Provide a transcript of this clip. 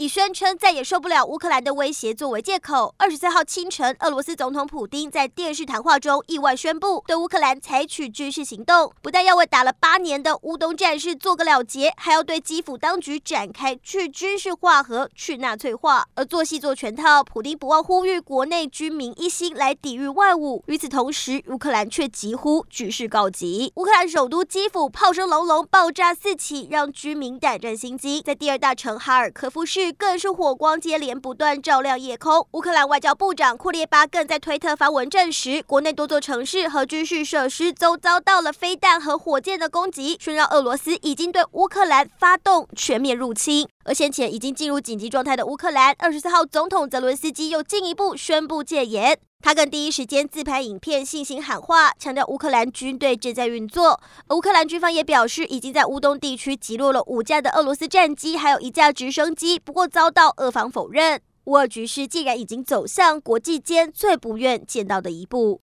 以宣称再也受不了乌克兰的威胁作为借口，二十四号清晨，俄罗斯总统普丁在电视谈话中意外宣布对乌克兰采取军事行动，不但要为打了八年的乌东战事做个了结，还要对基辅当局展开去军事化和去纳粹化。而做戏做全套，普丁不忘呼吁国内军民一心来抵御外侮。与此同时，乌克兰却急呼局势告急。乌克兰首都基辅炮声隆隆，爆炸四起，让居民胆战心惊。在第二大城哈尔科夫市。更是火光接连不断照亮夜空。乌克兰外交部长库列巴更在推特发文证实，国内多座城市和军事设施都遭到了飞弹和火箭的攻击，宣告俄罗斯已经对乌克兰发动全面入侵。而先前已经进入紧急状态的乌克兰，二十四号总统泽伦斯基又进一步宣布戒严。他更第一时间自拍影片，信心喊话，强调乌克兰军队正在运作。乌克兰军方也表示，已经在乌东地区击落了五架的俄罗斯战机，还有一架直升机，不过遭到俄方否认。乌尔局势竟然已经走向国际间最不愿见到的一步。